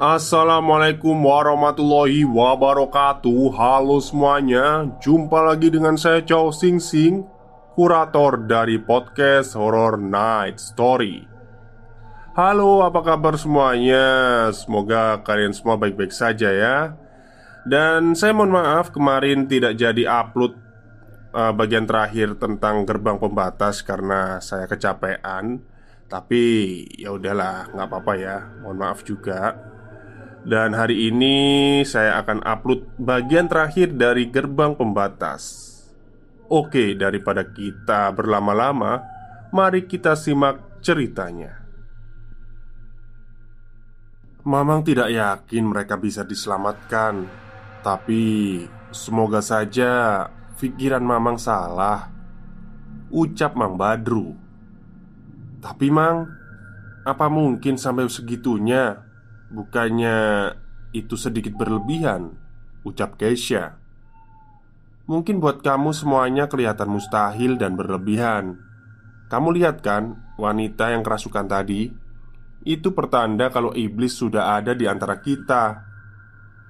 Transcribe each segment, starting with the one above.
Assalamualaikum warahmatullahi wabarakatuh. Halo semuanya. Jumpa lagi dengan saya Chow Sing Sing Kurator dari podcast Horror Night Story. Halo apa kabar semuanya? Semoga kalian semua baik-baik saja ya. Dan saya mohon maaf kemarin tidak jadi upload uh, Bagian terakhir tentang gerbang pembatas Karena saya kecapean. Tapi ya udahlah nggak apa-apa ya. Mohon maaf juga dan hari ini saya akan upload bagian terakhir dari gerbang pembatas. Oke, daripada kita berlama-lama, mari kita simak ceritanya. Mamang tidak yakin mereka bisa diselamatkan, tapi semoga saja pikiran Mamang salah. Ucap Mang Badru. Tapi Mang, apa mungkin sampai segitunya? Bukannya itu sedikit berlebihan Ucap Keisha. Mungkin buat kamu semuanya kelihatan mustahil dan berlebihan. Kamu lihat kan wanita yang kerasukan tadi? Itu pertanda kalau iblis sudah ada di antara kita.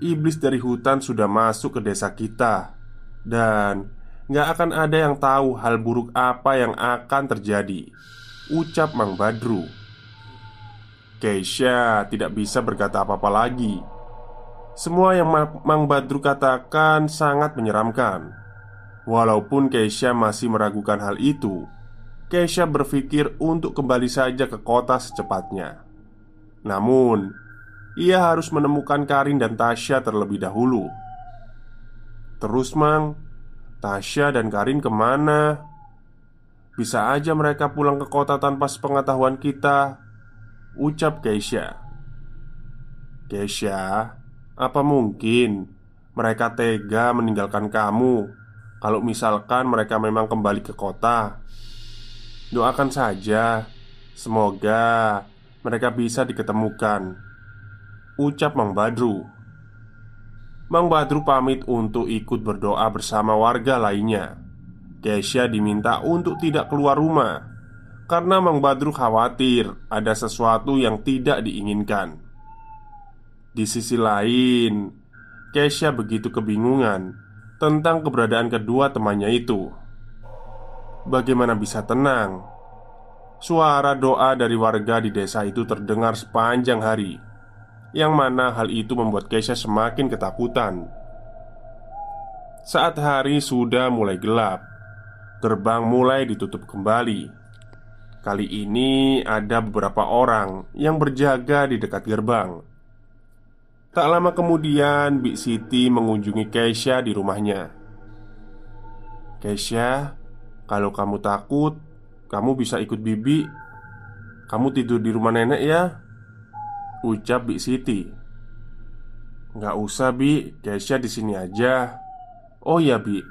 Iblis dari hutan sudah masuk ke desa kita. Dan gak akan ada yang tahu hal buruk apa yang akan terjadi Ucap Mang Badru Keisha tidak bisa berkata apa-apa lagi. Semua yang Mang Badru katakan sangat menyeramkan. Walaupun Keisha masih meragukan hal itu Keisha berpikir untuk kembali saja ke kota secepatnya. Namun Ia harus menemukan Karin dan Tasya terlebih dahulu. Terus Mang Tasya dan Karin ke mana? Bisa aja mereka pulang ke kota tanpa sepengetahuan kita Ucap Keisha Keisha Apa mungkin Mereka tega meninggalkan kamu Kalau misalkan mereka memang kembali ke kota? Doakan saja Semoga mereka bisa diketemukan. Ucap Mang Badru. Mang Badru pamit untuk ikut berdoa bersama warga lainnya. Keisha diminta untuk tidak keluar rumah karena Mang Badru khawatir ada sesuatu yang tidak diinginkan. Di sisi lain, Keisha begitu kebingungan tentang keberadaan kedua temannya itu. Bagaimana bisa tenang? Suara doa dari warga di desa itu terdengar sepanjang hari, yang mana hal itu membuat Keisha semakin ketakutan. Saat hari sudah mulai gelap, Gerbang mulai ditutup kembali. Kali ini ada beberapa orang yang berjaga di dekat gerbang. Tak lama kemudian, Bik Siti mengunjungi Keisha di rumahnya. "Keisha, kalau kamu takut, kamu bisa ikut Bibi. Kamu tidur di rumah nenek ya?" ucap Bik Siti. "Nggak usah, Bi. Keisha di sini aja." "Oh ya, Bi.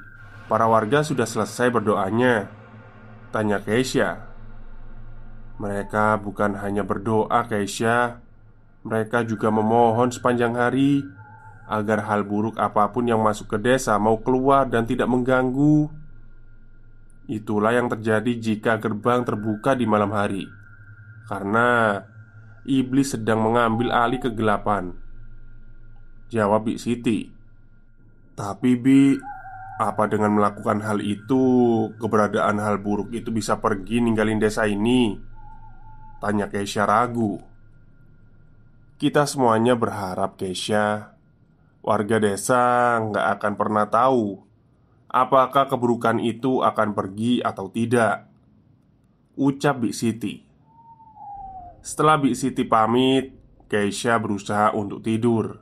Para warga sudah selesai berdoanya Tanya Keisha Mereka bukan hanya berdoa Keisha. Mereka juga memohon sepanjang hari Agar hal buruk apa pun yang masuk ke desa mau keluar dan tidak mengganggu. Itulah yang terjadi jika gerbang terbuka di malam hari Karena Iblis sedang mengambil alih kegelapan. Jawab Bik Siti Tapi Bi Apa dengan melakukan hal itu, keberadaan hal buruk itu bisa pergi ninggalin desa ini? Tanya Keisha ragu. Kita semuanya berharap Keisha Warga desa nggak akan pernah tahu Apakah keburukan itu akan pergi atau tidak Ucap Bik Siti. Setelah Bik Siti pamit Keisha berusaha untuk tidur.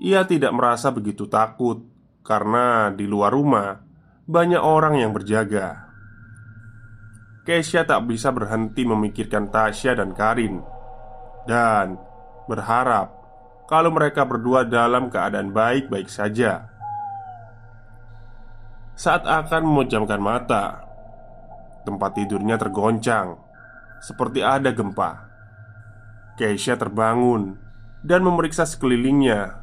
Ia tidak merasa begitu takut Karena di luar rumah Banyak orang yang berjaga Keisha tak bisa berhenti memikirkan Tasya dan Karin Dan berharap kalau mereka berdua dalam keadaan baik-baik saja. Saat akan memejamkan mata, tempat tidurnya tergoncang seperti ada gempa. Keisha terbangun dan memeriksa sekelilingnya.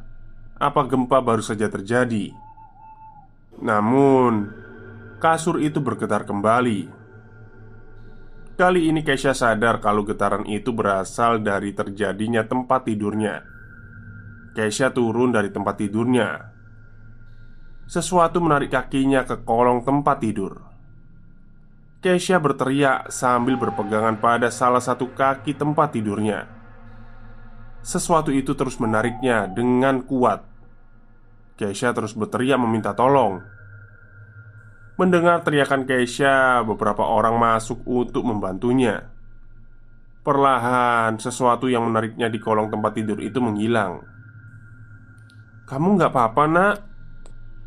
Apa gempa baru saja terjadi? Namun, kasur itu bergetar kembali Kali ini Keisha sadar kalau getaran itu berasal dari terjadinya tempat tidurnya. Keisha turun dari tempat tidurnya. Sesuatu menarik kakinya ke kolong tempat tidur. Keisha berteriak sambil berpegangan pada salah satu kaki tempat tidurnya. Sesuatu itu terus menariknya dengan kuat. Keisha terus berteriak meminta tolong. Mendengar teriakan Keisha, beberapa orang masuk untuk membantunya. Perlahan, sesuatu yang menariknya di kolong tempat tidur itu menghilang. "Kamu nggak apa-apa, Nak?"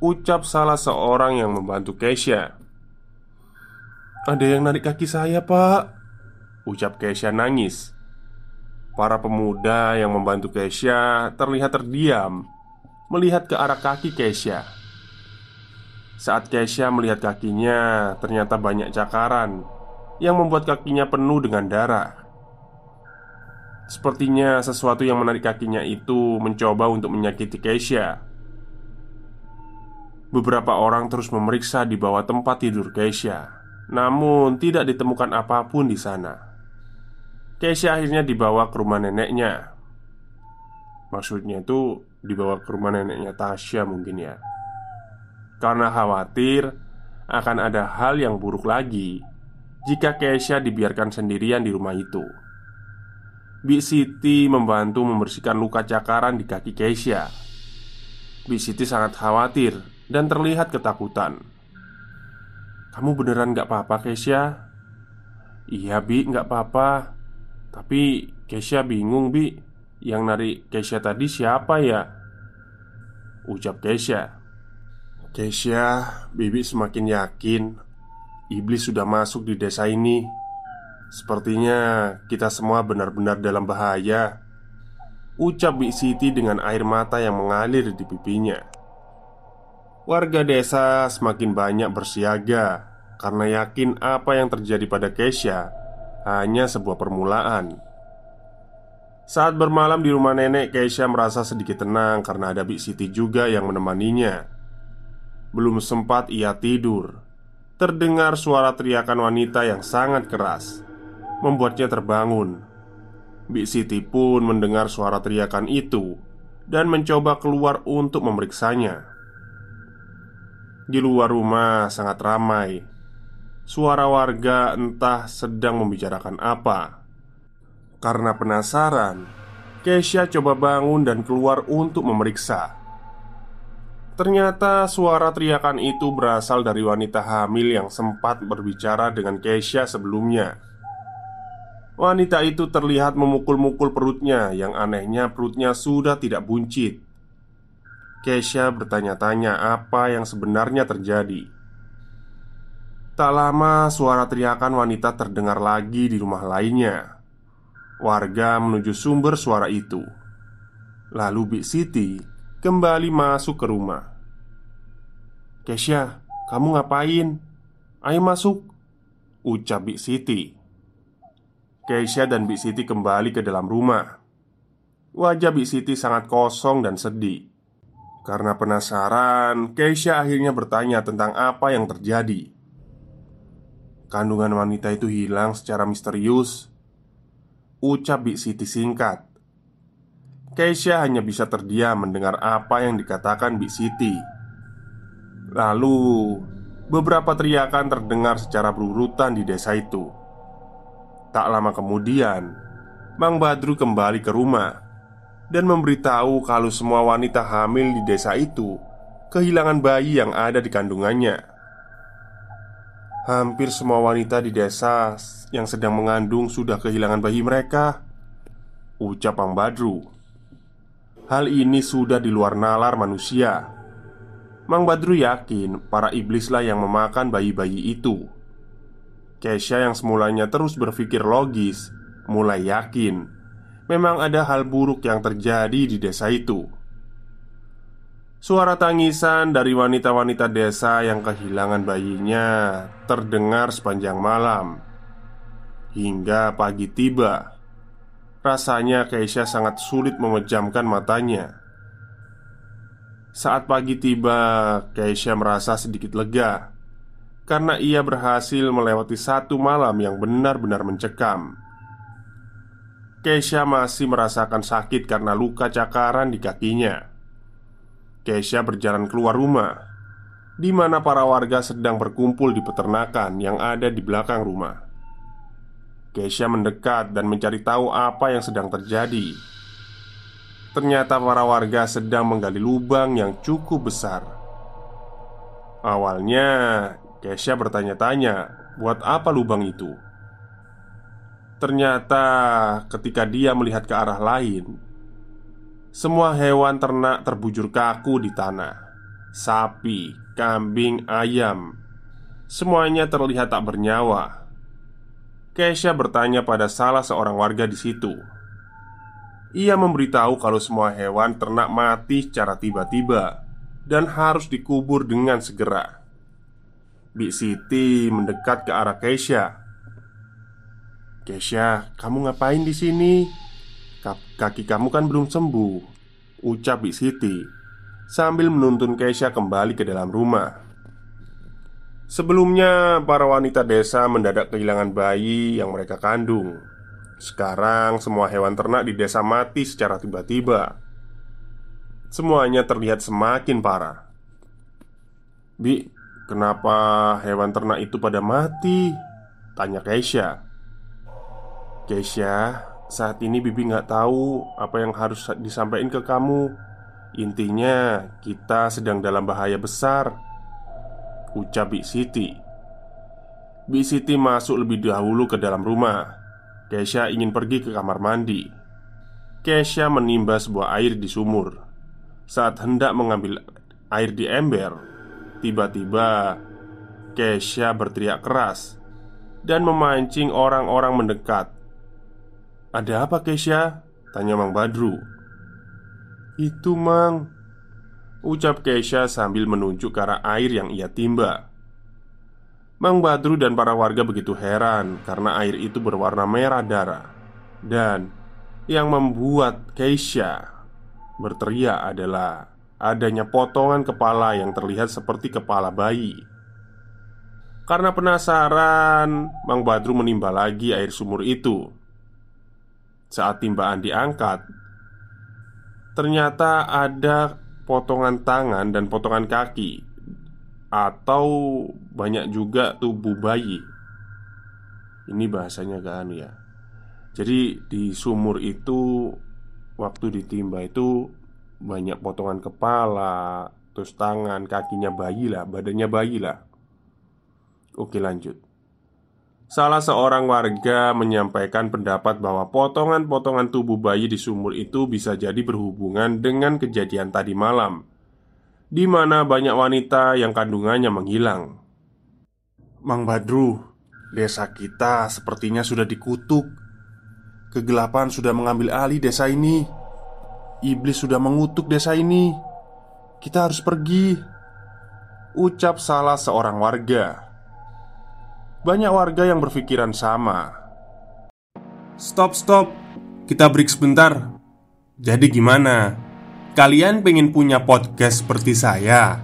ucap salah seorang yang membantu Keisha. "Ada yang narik kaki saya, Pak," ucap Keisha nangis. Para pemuda yang membantu Keisha terlihat terdiam melihat ke arah kaki Keisha. Saat Keisha melihat kakinya, ternyata banyak cakaran yang membuat kakinya penuh dengan darah. Sepertinya sesuatu yang menarik kakinya itu mencoba untuk menyakiti Keisha. Beberapa orang terus memeriksa di bawah tempat tidur Keisha, namun tidak ditemukan apa pun di sana. Keisha akhirnya dibawa ke rumah neneknya. Maksudnya itu dibawa ke rumah neneknya Tasya mungkin ya karena khawatir akan ada hal yang buruk lagi jika Keisha dibiarkan sendirian di rumah itu. Bi Siti membantu membersihkan luka cakaran di kaki Keisha. Bi Siti sangat khawatir dan terlihat ketakutan. "Kamu beneran gak apa-apa, Keisha?" "Iya, Bi, gak apa-apa. Tapi Keisha bingung, Bi. Yang nari Keisha tadi siapa ya?" Ucap Keisha Keisha, Bibi semakin yakin Iblis sudah masuk di desa ini. Sepertinya kita semua benar-benar dalam bahaya Ucap Bi Siti dengan air mata yang mengalir di pipinya. Warga desa semakin banyak bersiaga Karena yakin apa yang terjadi pada Keisha Hanya sebuah permulaan. Saat bermalam di rumah nenek Keisha merasa sedikit tenang Karena ada Bi Siti juga yang menemaninya belum sempat ia tidur. Terdengar suara teriakan wanita yang sangat keras Membuatnya terbangun. Bik Siti pun mendengar suara teriakan itu Dan mencoba keluar untuk memeriksanya. Di luar rumah sangat ramai. Suara warga entah sedang membicarakan apa. Karena penasaran Keisha coba bangun dan keluar untuk memeriksa Ternyata suara teriakan itu berasal dari wanita hamil yang sempat berbicara dengan Keisha sebelumnya. Wanita itu terlihat memukul-mukul perutnya, yang anehnya perutnya sudah tidak buncit. Keisha bertanya-tanya apa yang sebenarnya terjadi. Tak lama, suara teriakan wanita terdengar lagi di rumah lainnya. Warga menuju sumber suara itu. Lalu Bik Siti kembali masuk ke rumah. "Kesya, kamu ngapain? Ayo masuk," ucap Bik Siti. Kesya dan Bik Siti kembali ke dalam rumah. Wajah Bik Siti sangat kosong dan sedih. Karena penasaran, Keisha akhirnya bertanya tentang apa yang terjadi. Kandungan wanita itu hilang secara misterius. Ucap Bik Siti singkat. Keisha hanya bisa terdiam mendengar apa yang dikatakan Bik Siti. Lalu, beberapa teriakan terdengar secara berurutan di desa itu. Tak lama kemudian, Mang Badru kembali ke rumah dan memberitahu kalau semua wanita hamil di desa itu kehilangan bayi yang ada di kandungannya. Hampir semua wanita di desa yang sedang mengandung sudah kehilangan bayi mereka, ucap Mang Badru. Hal ini sudah di luar nalar manusia. Mang Badru yakin para iblislah yang memakan bayi-bayi itu. Kesha yang semulanya terus berpikir logis Mulai yakin Memang ada hal buruk yang terjadi di desa itu Suara tangisan dari wanita-wanita desa yang kehilangan bayinya terdengar sepanjang malam Hingga pagi tiba Rasanya Keisha sangat sulit memejamkan matanya Saat pagi tiba, Keisha merasa sedikit lega karena ia berhasil melewati satu malam yang benar-benar mencekam. Keisha masih merasakan sakit karena luka cakaran di kakinya. Keisha berjalan keluar rumah, di mana para warga sedang berkumpul di peternakan yang ada di belakang rumah. Keisha mendekat dan mencari tahu apa yang sedang terjadi. Ternyata para warga sedang menggali lubang yang cukup besar. Awalnya, Kesha bertanya-tanya, "Buat apa lubang itu?" Ternyata, ketika dia melihat ke arah lain, semua hewan ternak terbujur kaku di tanah. Sapi, kambing, ayam, semuanya terlihat tak bernyawa. Kesha bertanya pada salah seorang warga di situ. Ia memberitahu kalau semua hewan ternak mati secara tiba-tiba dan harus dikubur dengan segera. Bik Siti mendekat ke arah Keisha. "Keisha, kamu ngapain di sini? Kaki kamu kan belum sembuh." Ucap Bik Siti Sambil menuntun Keisha kembali ke dalam rumah Sebelumnya, para wanita desa mendadak kehilangan bayi yang mereka kandung. Sekarang, semua hewan ternak di desa mati secara tiba-tiba. Semuanya terlihat semakin parah. Bi, Kenapa hewan ternak itu pada mati? Tanya Keisha. Keisha, saat ini Bibi nggak tahu apa yang harus disampaikan ke kamu. Intinya, kita sedang dalam bahaya besar Ucap Bik Siti. Bik Siti masuk lebih dahulu ke dalam rumah. Keisha ingin pergi ke kamar mandi. Keisha menimba sebuah air di sumur. Saat hendak mengambil air di ember Tiba-tiba Kesha berteriak keras Dan memancing orang-orang mendekat. Ada apa Kesha? Tanya Mang Badru. Itu Mang Ucap Kesha sambil menunjuk ke arah air yang ia timba Mang Badru dan para warga begitu heran Karena air itu berwarna merah darah Dan Yang membuat Keisha Berteriak adalah adanya potongan kepala yang terlihat seperti kepala bayi. Karena penasaran, Mang Badru menimba lagi air sumur itu. Saat timbaan diangkat, ternyata ada potongan tangan dan potongan kaki, atau banyak juga tubuh bayi. Ini bahasanya kan ya. Jadi di sumur itu waktu ditimba itu banyak potongan kepala, terus tangan, kakinya bayi lah, badannya bayi lah. Oke, lanjut. Salah seorang warga menyampaikan pendapat bahwa potongan-potongan tubuh bayi di sumur itu bisa jadi berhubungan dengan kejadian tadi malam, di mana banyak wanita yang kandungannya menghilang. Mang Badru, desa kita sepertinya sudah dikutuk. Kegelapan sudah mengambil alih desa ini. Iblis sudah mengutuk desa ini. Kita harus pergi. Ucap salah seorang warga. Banyak warga yang berpikiran sama. Stop, stop. Kita break sebentar. Jadi gimana? Kalian pengen punya podcast seperti saya?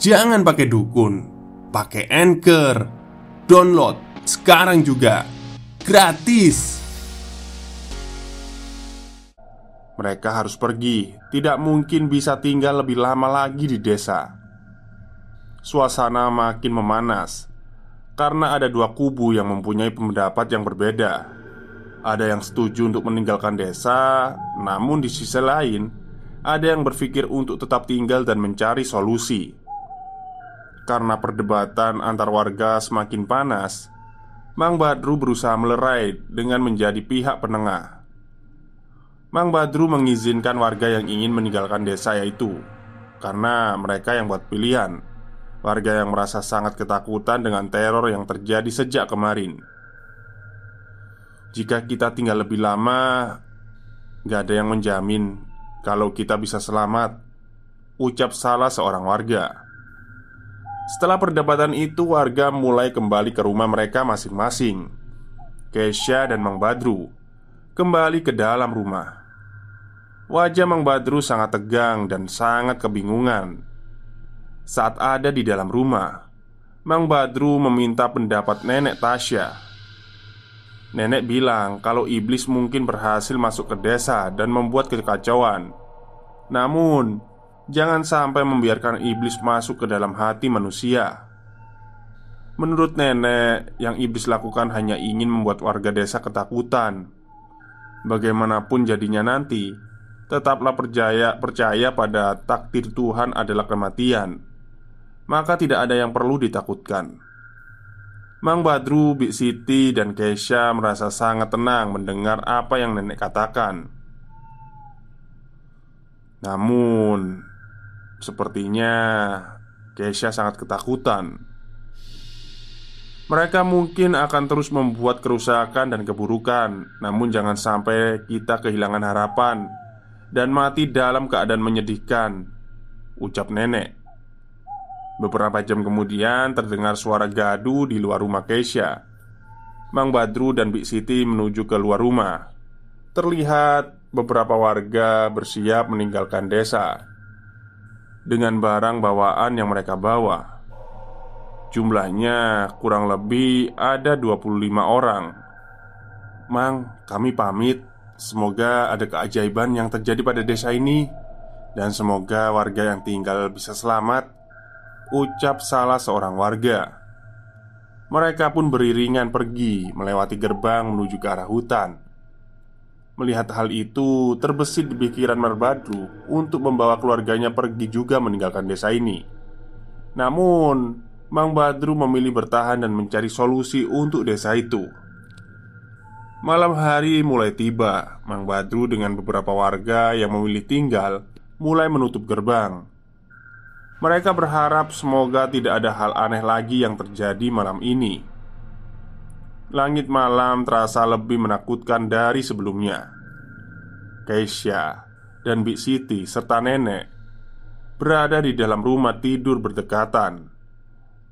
Jangan pakai dukun, pakai anchor. Download sekarang juga. Gratis. Mereka harus pergi, tidak mungkin bisa tinggal lebih lama lagi di desa. suasana makin memanas karena ada dua kubu yang mempunyai pendapat yang berbeda. Ada yang setuju untuk meninggalkan desa, namun di sisi lain ada yang berpikir untuk tetap tinggal dan mencari solusi. Karena perdebatan antar warga semakin panas, Mang Badru berusaha melerai dengan menjadi pihak penengah. Mang Badru mengizinkan warga yang ingin meninggalkan desa yaitu karena mereka yang buat pilihan Warga yang merasa sangat ketakutan dengan teror yang terjadi sejak kemarin. Jika kita tinggal lebih lama Gak ada yang menjamin Kalau kita bisa selamat Ucap salah seorang warga. Setelah perdebatan itu warga mulai kembali ke rumah mereka masing-masing Kesha dan Mang Badru Kembali ke dalam rumah. Wajah Mang Badru sangat tegang dan sangat kebingungan Saat ada di dalam rumah. Mang Badru meminta pendapat nenek Tasya. Nenek bilang kalau iblis mungkin berhasil masuk ke desa dan membuat kekacauan. Namun Jangan sampai membiarkan iblis masuk ke dalam hati manusia. Menurut nenek, yang iblis lakukan hanya ingin membuat warga desa ketakutan. Bagaimanapun jadinya nanti, tetaplah percaya percaya pada takdir Tuhan adalah kematian, maka tidak ada yang perlu ditakutkan. Mang Badru, Bik Siti, dan Keisha merasa sangat tenang mendengar apa yang nenek katakan. Namun, sepertinya Keisha sangat ketakutan. Mereka mungkin akan terus membuat kerusakan dan keburukan, namun jangan sampai kita kehilangan harapan dan mati dalam keadaan menyedihkan, ucap nenek. Beberapa jam kemudian terdengar suara gaduh di luar rumah Keisha. Mang Badru dan Bik Siti menuju ke luar rumah. Terlihat beberapa warga bersiap meninggalkan desa dengan barang bawaan yang mereka bawa. Jumlahnya kurang lebih ada 25 orang. Mang, kami pamit Semoga ada keajaiban yang terjadi pada desa ini Dan semoga warga yang tinggal bisa selamat Ucap salah seorang warga Mereka pun beriringan pergi melewati gerbang menuju ke arah hutan Melihat hal itu terbesit di pikiran Merbadru Untuk membawa keluarganya pergi juga meninggalkan desa ini Namun Mang Badru memilih bertahan dan mencari solusi untuk desa itu Malam hari mulai tiba. Mang Badru dengan beberapa warga yang memilih tinggal mulai menutup gerbang. Mereka berharap semoga tidak ada hal aneh lagi yang terjadi malam ini. Langit malam terasa lebih menakutkan dari sebelumnya. Keisha dan Bik Siti serta nenek berada di dalam rumah tidur berdekatan.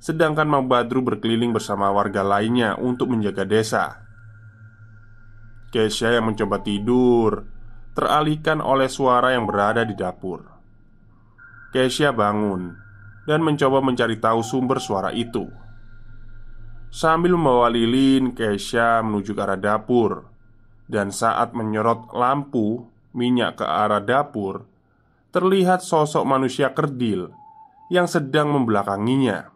Sedangkan Mang Badru berkeliling bersama warga lainnya untuk menjaga desa. Keisha yang mencoba tidur teralihkan oleh suara yang berada di dapur. Keisha bangun dan mencoba mencari tahu sumber suara itu. Sambil membawa lilin, Keisha menuju ke arah dapur. Dan saat menyorot lampu minyak ke arah dapur, terlihat sosok manusia kerdil yang sedang membelakanginya.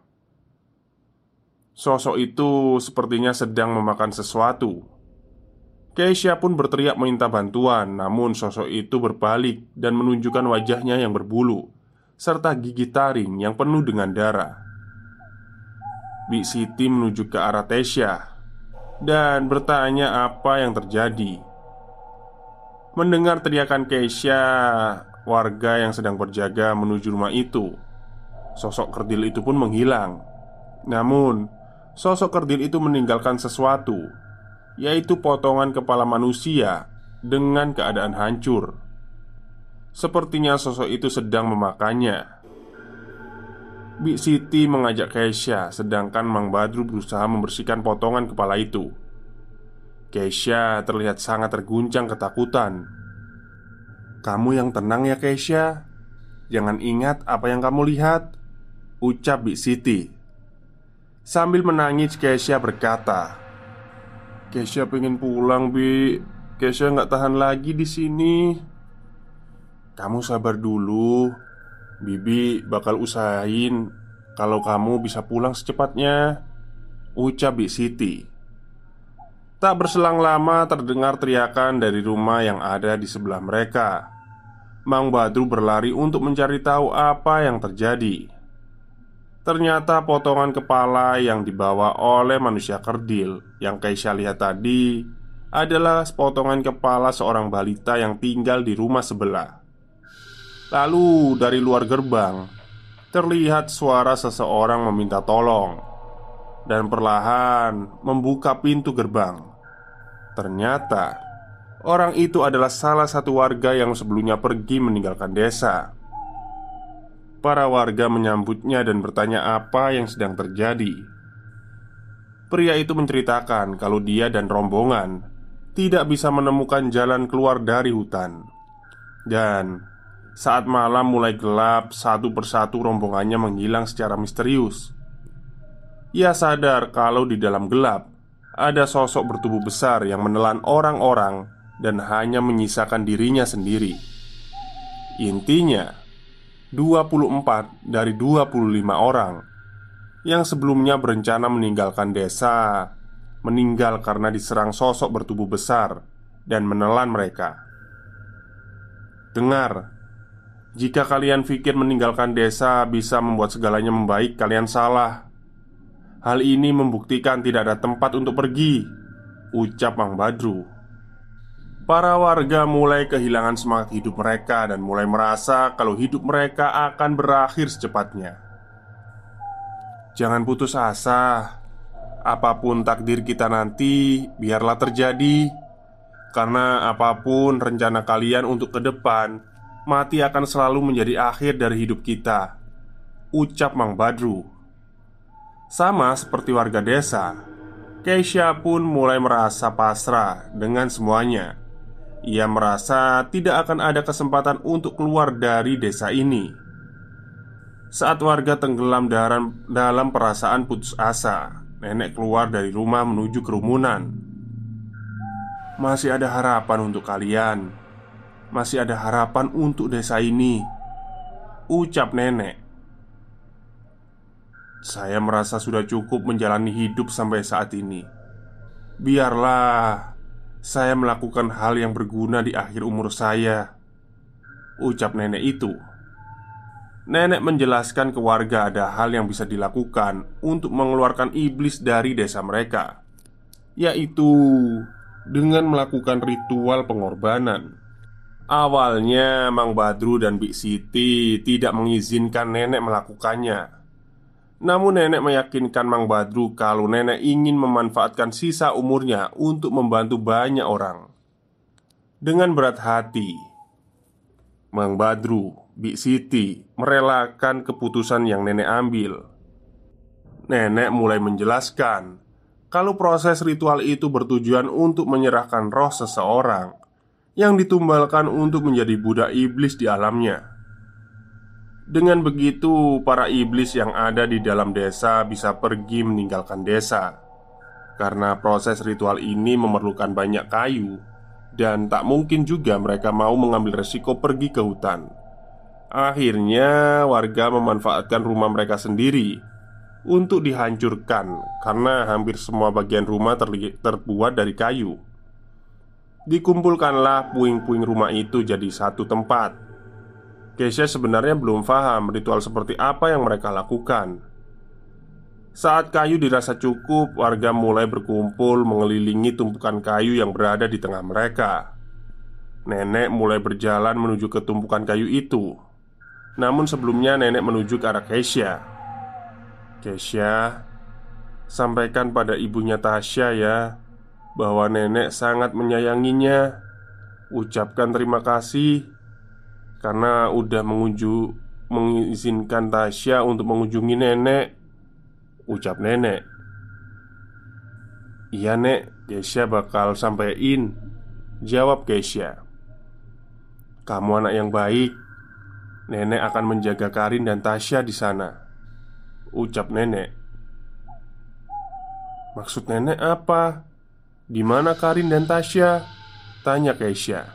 Sosok itu sepertinya sedang memakan sesuatu Keisha pun berteriak meminta bantuan, namun sosok itu berbalik dan menunjukkan wajahnya yang berbulu serta gigi taring yang penuh dengan darah. Bik Siti menuju ke arah Tesya dan bertanya apa yang terjadi. Mendengar teriakan Keisha, warga yang sedang berjaga menuju rumah itu. Sosok kerdil itu pun menghilang. Namun, sosok kerdil itu meninggalkan sesuatu yaitu potongan kepala manusia dengan keadaan hancur. Sepertinya sosok itu sedang memakannya. Bik Siti mengajak Keisha, sedangkan Mang Badru berusaha membersihkan potongan kepala itu. Keisha terlihat sangat terguncang ketakutan. "Kamu yang tenang ya, Keisha. Jangan ingat apa yang kamu lihat," ucap Bik Siti. Sambil menangis, Keisha berkata, Kesha pengen pulang, Bi. Kesha nggak tahan lagi di sini. Kamu sabar dulu. Bibi bakal usahain kalau kamu bisa pulang secepatnya Ucap Bik Siti. Tak berselang lama terdengar teriakan dari rumah yang ada di sebelah mereka. Mang Badru berlari untuk mencari tahu apa yang terjadi. Ternyata potongan kepala yang dibawa oleh manusia kerdil Yang Keisha lihat tadi Adalah potongan kepala seorang balita yang tinggal di rumah sebelah Lalu dari luar gerbang Terlihat suara seseorang meminta tolong Dan perlahan membuka pintu gerbang Ternyata orang itu adalah salah satu warga yang sebelumnya pergi meninggalkan desa. Para warga menyambutnya dan bertanya apa yang sedang terjadi. Pria itu menceritakan kalau dia dan rombongan tidak bisa menemukan jalan keluar dari hutan, dan saat malam mulai gelap, satu persatu rombongannya menghilang secara misterius. Ia sadar kalau di dalam gelap ada sosok bertubuh besar yang menelan orang-orang dan hanya menyisakan dirinya sendiri. Intinya, 24 dari 25 orang yang sebelumnya berencana meninggalkan desa meninggal karena diserang sosok bertubuh besar dan menelan mereka. Dengar, jika kalian pikir meninggalkan desa bisa membuat segalanya membaik, kalian salah. Hal ini membuktikan tidak ada tempat untuk pergi Ucap Mang Badru. Para warga mulai kehilangan semangat hidup mereka Dan mulai merasa kalau hidup mereka akan berakhir secepatnya. Jangan putus asa. Apa pun takdir kita nanti Biarlah terjadi. Karena apa pun rencana kalian untuk ke depan Mati akan selalu menjadi akhir dari hidup kita Ucap Mang Badru sama seperti warga desa, Keisha pun mulai merasa pasrah dengan semuanya. Ia merasa tidak akan ada kesempatan untuk keluar dari desa ini. Saat warga tenggelam dalam, dalam perasaan putus asa, nenek keluar dari rumah menuju kerumunan. Masih ada harapan untuk kalian. Masih ada harapan untuk desa ini. Ucap nenek saya merasa sudah cukup menjalani hidup sampai saat ini. Biarlah saya melakukan hal yang berguna di akhir umur saya. Ucap nenek itu. Nenek menjelaskan ke warga ada hal yang bisa dilakukan untuk mengeluarkan iblis dari desa mereka, yaitu dengan melakukan ritual pengorbanan. Awalnya, Mang Badru dan Bik Siti tidak mengizinkan nenek melakukannya. Namun nenek meyakinkan Mang Badru kalau nenek ingin memanfaatkan sisa umurnya untuk membantu banyak orang. Dengan berat hati Mang Badru, Bik Siti merelakan keputusan yang nenek ambil. Nenek mulai menjelaskan Kalau proses ritual itu bertujuan untuk menyerahkan roh seseorang Yang ditumbalkan untuk menjadi budak iblis di alamnya dengan begitu, para iblis yang ada di dalam desa bisa pergi meninggalkan desa karena proses ritual ini memerlukan banyak kayu, dan tak mungkin juga mereka mau mengambil resiko pergi ke hutan. Akhirnya, warga memanfaatkan rumah mereka sendiri untuk dihancurkan karena hampir semua bagian rumah terbuat dari kayu. Dikumpulkanlah puing-puing rumah itu jadi satu tempat Keisha sebenarnya belum paham ritual seperti apa yang mereka lakukan. Saat kayu dirasa cukup, warga mulai berkumpul mengelilingi tumpukan kayu yang berada di tengah mereka. Nenek mulai berjalan menuju ke tumpukan kayu itu. Namun sebelumnya nenek menuju ke arah Keisha. Keisha, sampaikan pada ibunya Tasya ya bahwa nenek sangat menyayanginya. Ucapkan terima kasih karena udah mengunjung mengizinkan Tasya untuk mengunjungi nenek. Ucap nenek. Iya nek, Keisha bakal sampein. Jawab Keisha Kamu anak yang baik. Nenek akan menjaga Karin dan Tasya di sana. Ucap nenek. Maksud nenek apa? Di mana Karin dan Tasya? Tanya Keisha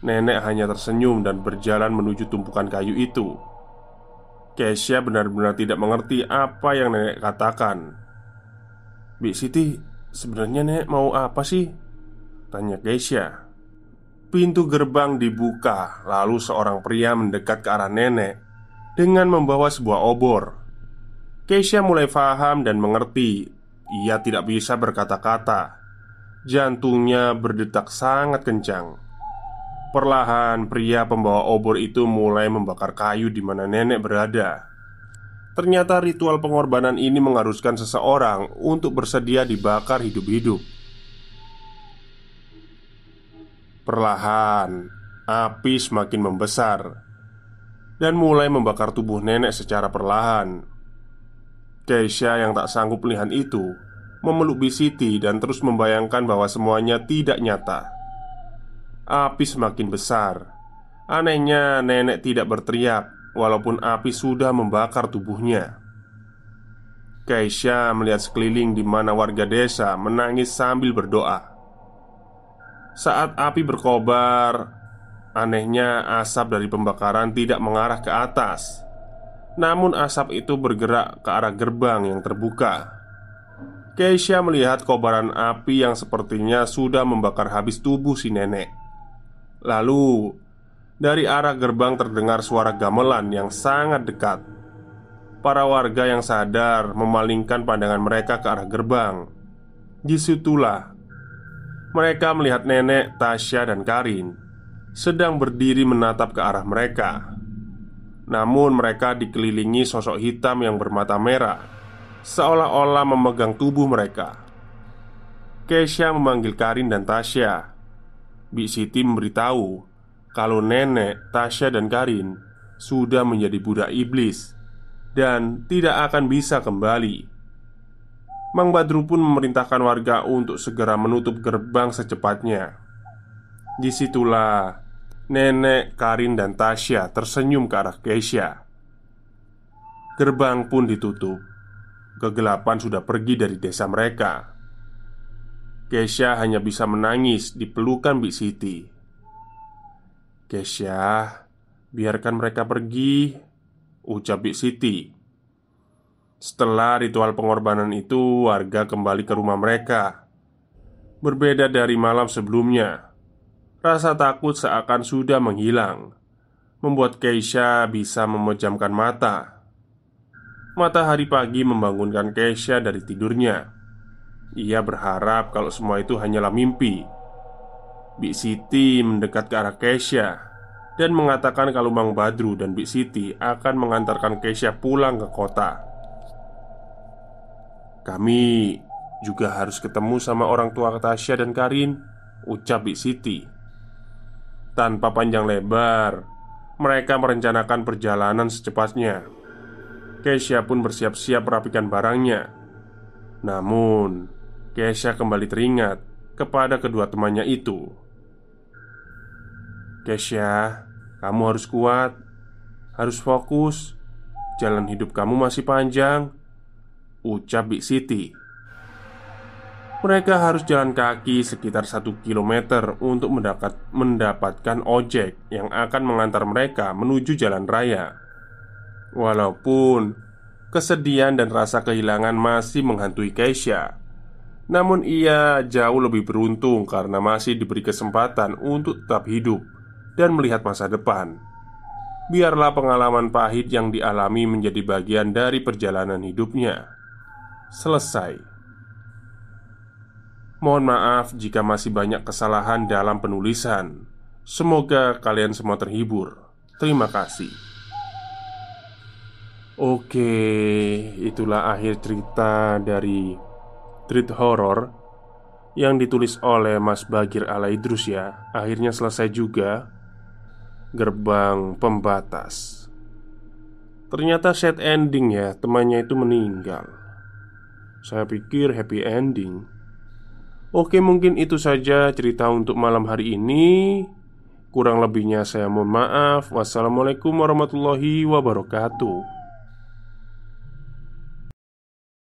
Nenek hanya tersenyum dan berjalan menuju tumpukan kayu itu. Keisha benar-benar tidak mengerti apa yang nenek katakan. Bik Siti, sebenarnya nenek mau apa sih? Tanya Keisha. Pintu gerbang dibuka, lalu seorang pria mendekat ke arah nenek dengan membawa sebuah obor. Keisha mulai paham dan mengerti. Ia tidak bisa berkata-kata. Jantungnya berdetak sangat kencang. Perlahan pria pembawa obor itu mulai membakar kayu di mana nenek berada. Ternyata ritual pengorbanan ini mengharuskan seseorang untuk bersedia dibakar hidup-hidup. Perlahan, api semakin membesar dan mulai membakar tubuh nenek secara perlahan. Keisha yang tak sanggup melihat itu memeluk Bisiti dan terus membayangkan bahwa semuanya tidak nyata. Api semakin besar. Anehnya, nenek tidak berteriak, walaupun api sudah membakar tubuhnya. Keisha melihat sekeliling di mana warga desa menangis sambil berdoa. Saat api berkobar, anehnya asap dari pembakaran tidak mengarah ke atas, namun asap itu bergerak ke arah gerbang yang terbuka. Keisha melihat kobaran api yang sepertinya sudah membakar habis tubuh si nenek. Lalu, dari arah gerbang terdengar suara gamelan yang sangat dekat. Para warga yang sadar memalingkan pandangan mereka ke arah gerbang. Di situlah mereka melihat nenek, Tasya, dan Karin sedang berdiri menatap ke arah mereka. Namun, mereka dikelilingi sosok hitam yang bermata merah, seolah-olah memegang tubuh mereka. Keisha memanggil Karin dan Tasya Bi Siti memberitahu kalau nenek, Tasya, dan Karin sudah menjadi budak iblis dan tidak akan bisa kembali. Mang Badru pun memerintahkan warga untuk segera menutup gerbang secepatnya. Di situlah nenek, Karin, dan Tasya tersenyum ke arah Keisha. Gerbang pun ditutup. Kegelapan sudah pergi dari desa mereka. Kesha hanya bisa menangis di pelukan Bik Siti Kesha, biarkan mereka pergi Ucap Bik Siti Setelah ritual pengorbanan itu Warga kembali ke rumah mereka Berbeda dari malam sebelumnya Rasa takut seakan sudah menghilang Membuat Keisha bisa memejamkan mata Matahari pagi membangunkan Keisha dari tidurnya ia berharap kalau semua itu hanyalah mimpi. Bik Siti mendekat ke arah Keisha dan mengatakan kalau Mang Badru dan Bik Siti akan mengantarkan Keisha pulang ke kota. Kami juga harus ketemu sama orang tua Tasya dan Karin, ucap Bik Siti. Tanpa panjang lebar, mereka merencanakan perjalanan secepatnya. Keisha pun bersiap-siap merapikan barangnya. Namun, Kesha kembali teringat kepada kedua temannya itu. Kesha, kamu harus kuat, harus fokus. Jalan hidup kamu masih panjang, ucap Bik Siti. Mereka harus jalan kaki sekitar satu kilometer untuk mendapat, mendapatkan ojek yang akan mengantar mereka menuju jalan raya. Walaupun kesedihan dan rasa kehilangan masih menghantui Keisha, namun ia jauh lebih beruntung karena masih diberi kesempatan untuk tetap hidup dan melihat masa depan. Biarlah pengalaman pahit yang dialami menjadi bagian dari perjalanan hidupnya. Selesai. Mohon maaf jika masih banyak kesalahan dalam penulisan. Semoga kalian semua terhibur. Terima kasih. Oke, itulah akhir cerita dari Treat Horror yang ditulis oleh Mas Bagir Alaidrus ya Akhirnya selesai juga Gerbang Pembatas Ternyata set ending ya Temannya itu meninggal Saya pikir happy ending Oke mungkin itu saja cerita untuk malam hari ini. Kurang lebihnya saya mohon maaf. Wassalamualaikum warahmatullahi wabarakatuh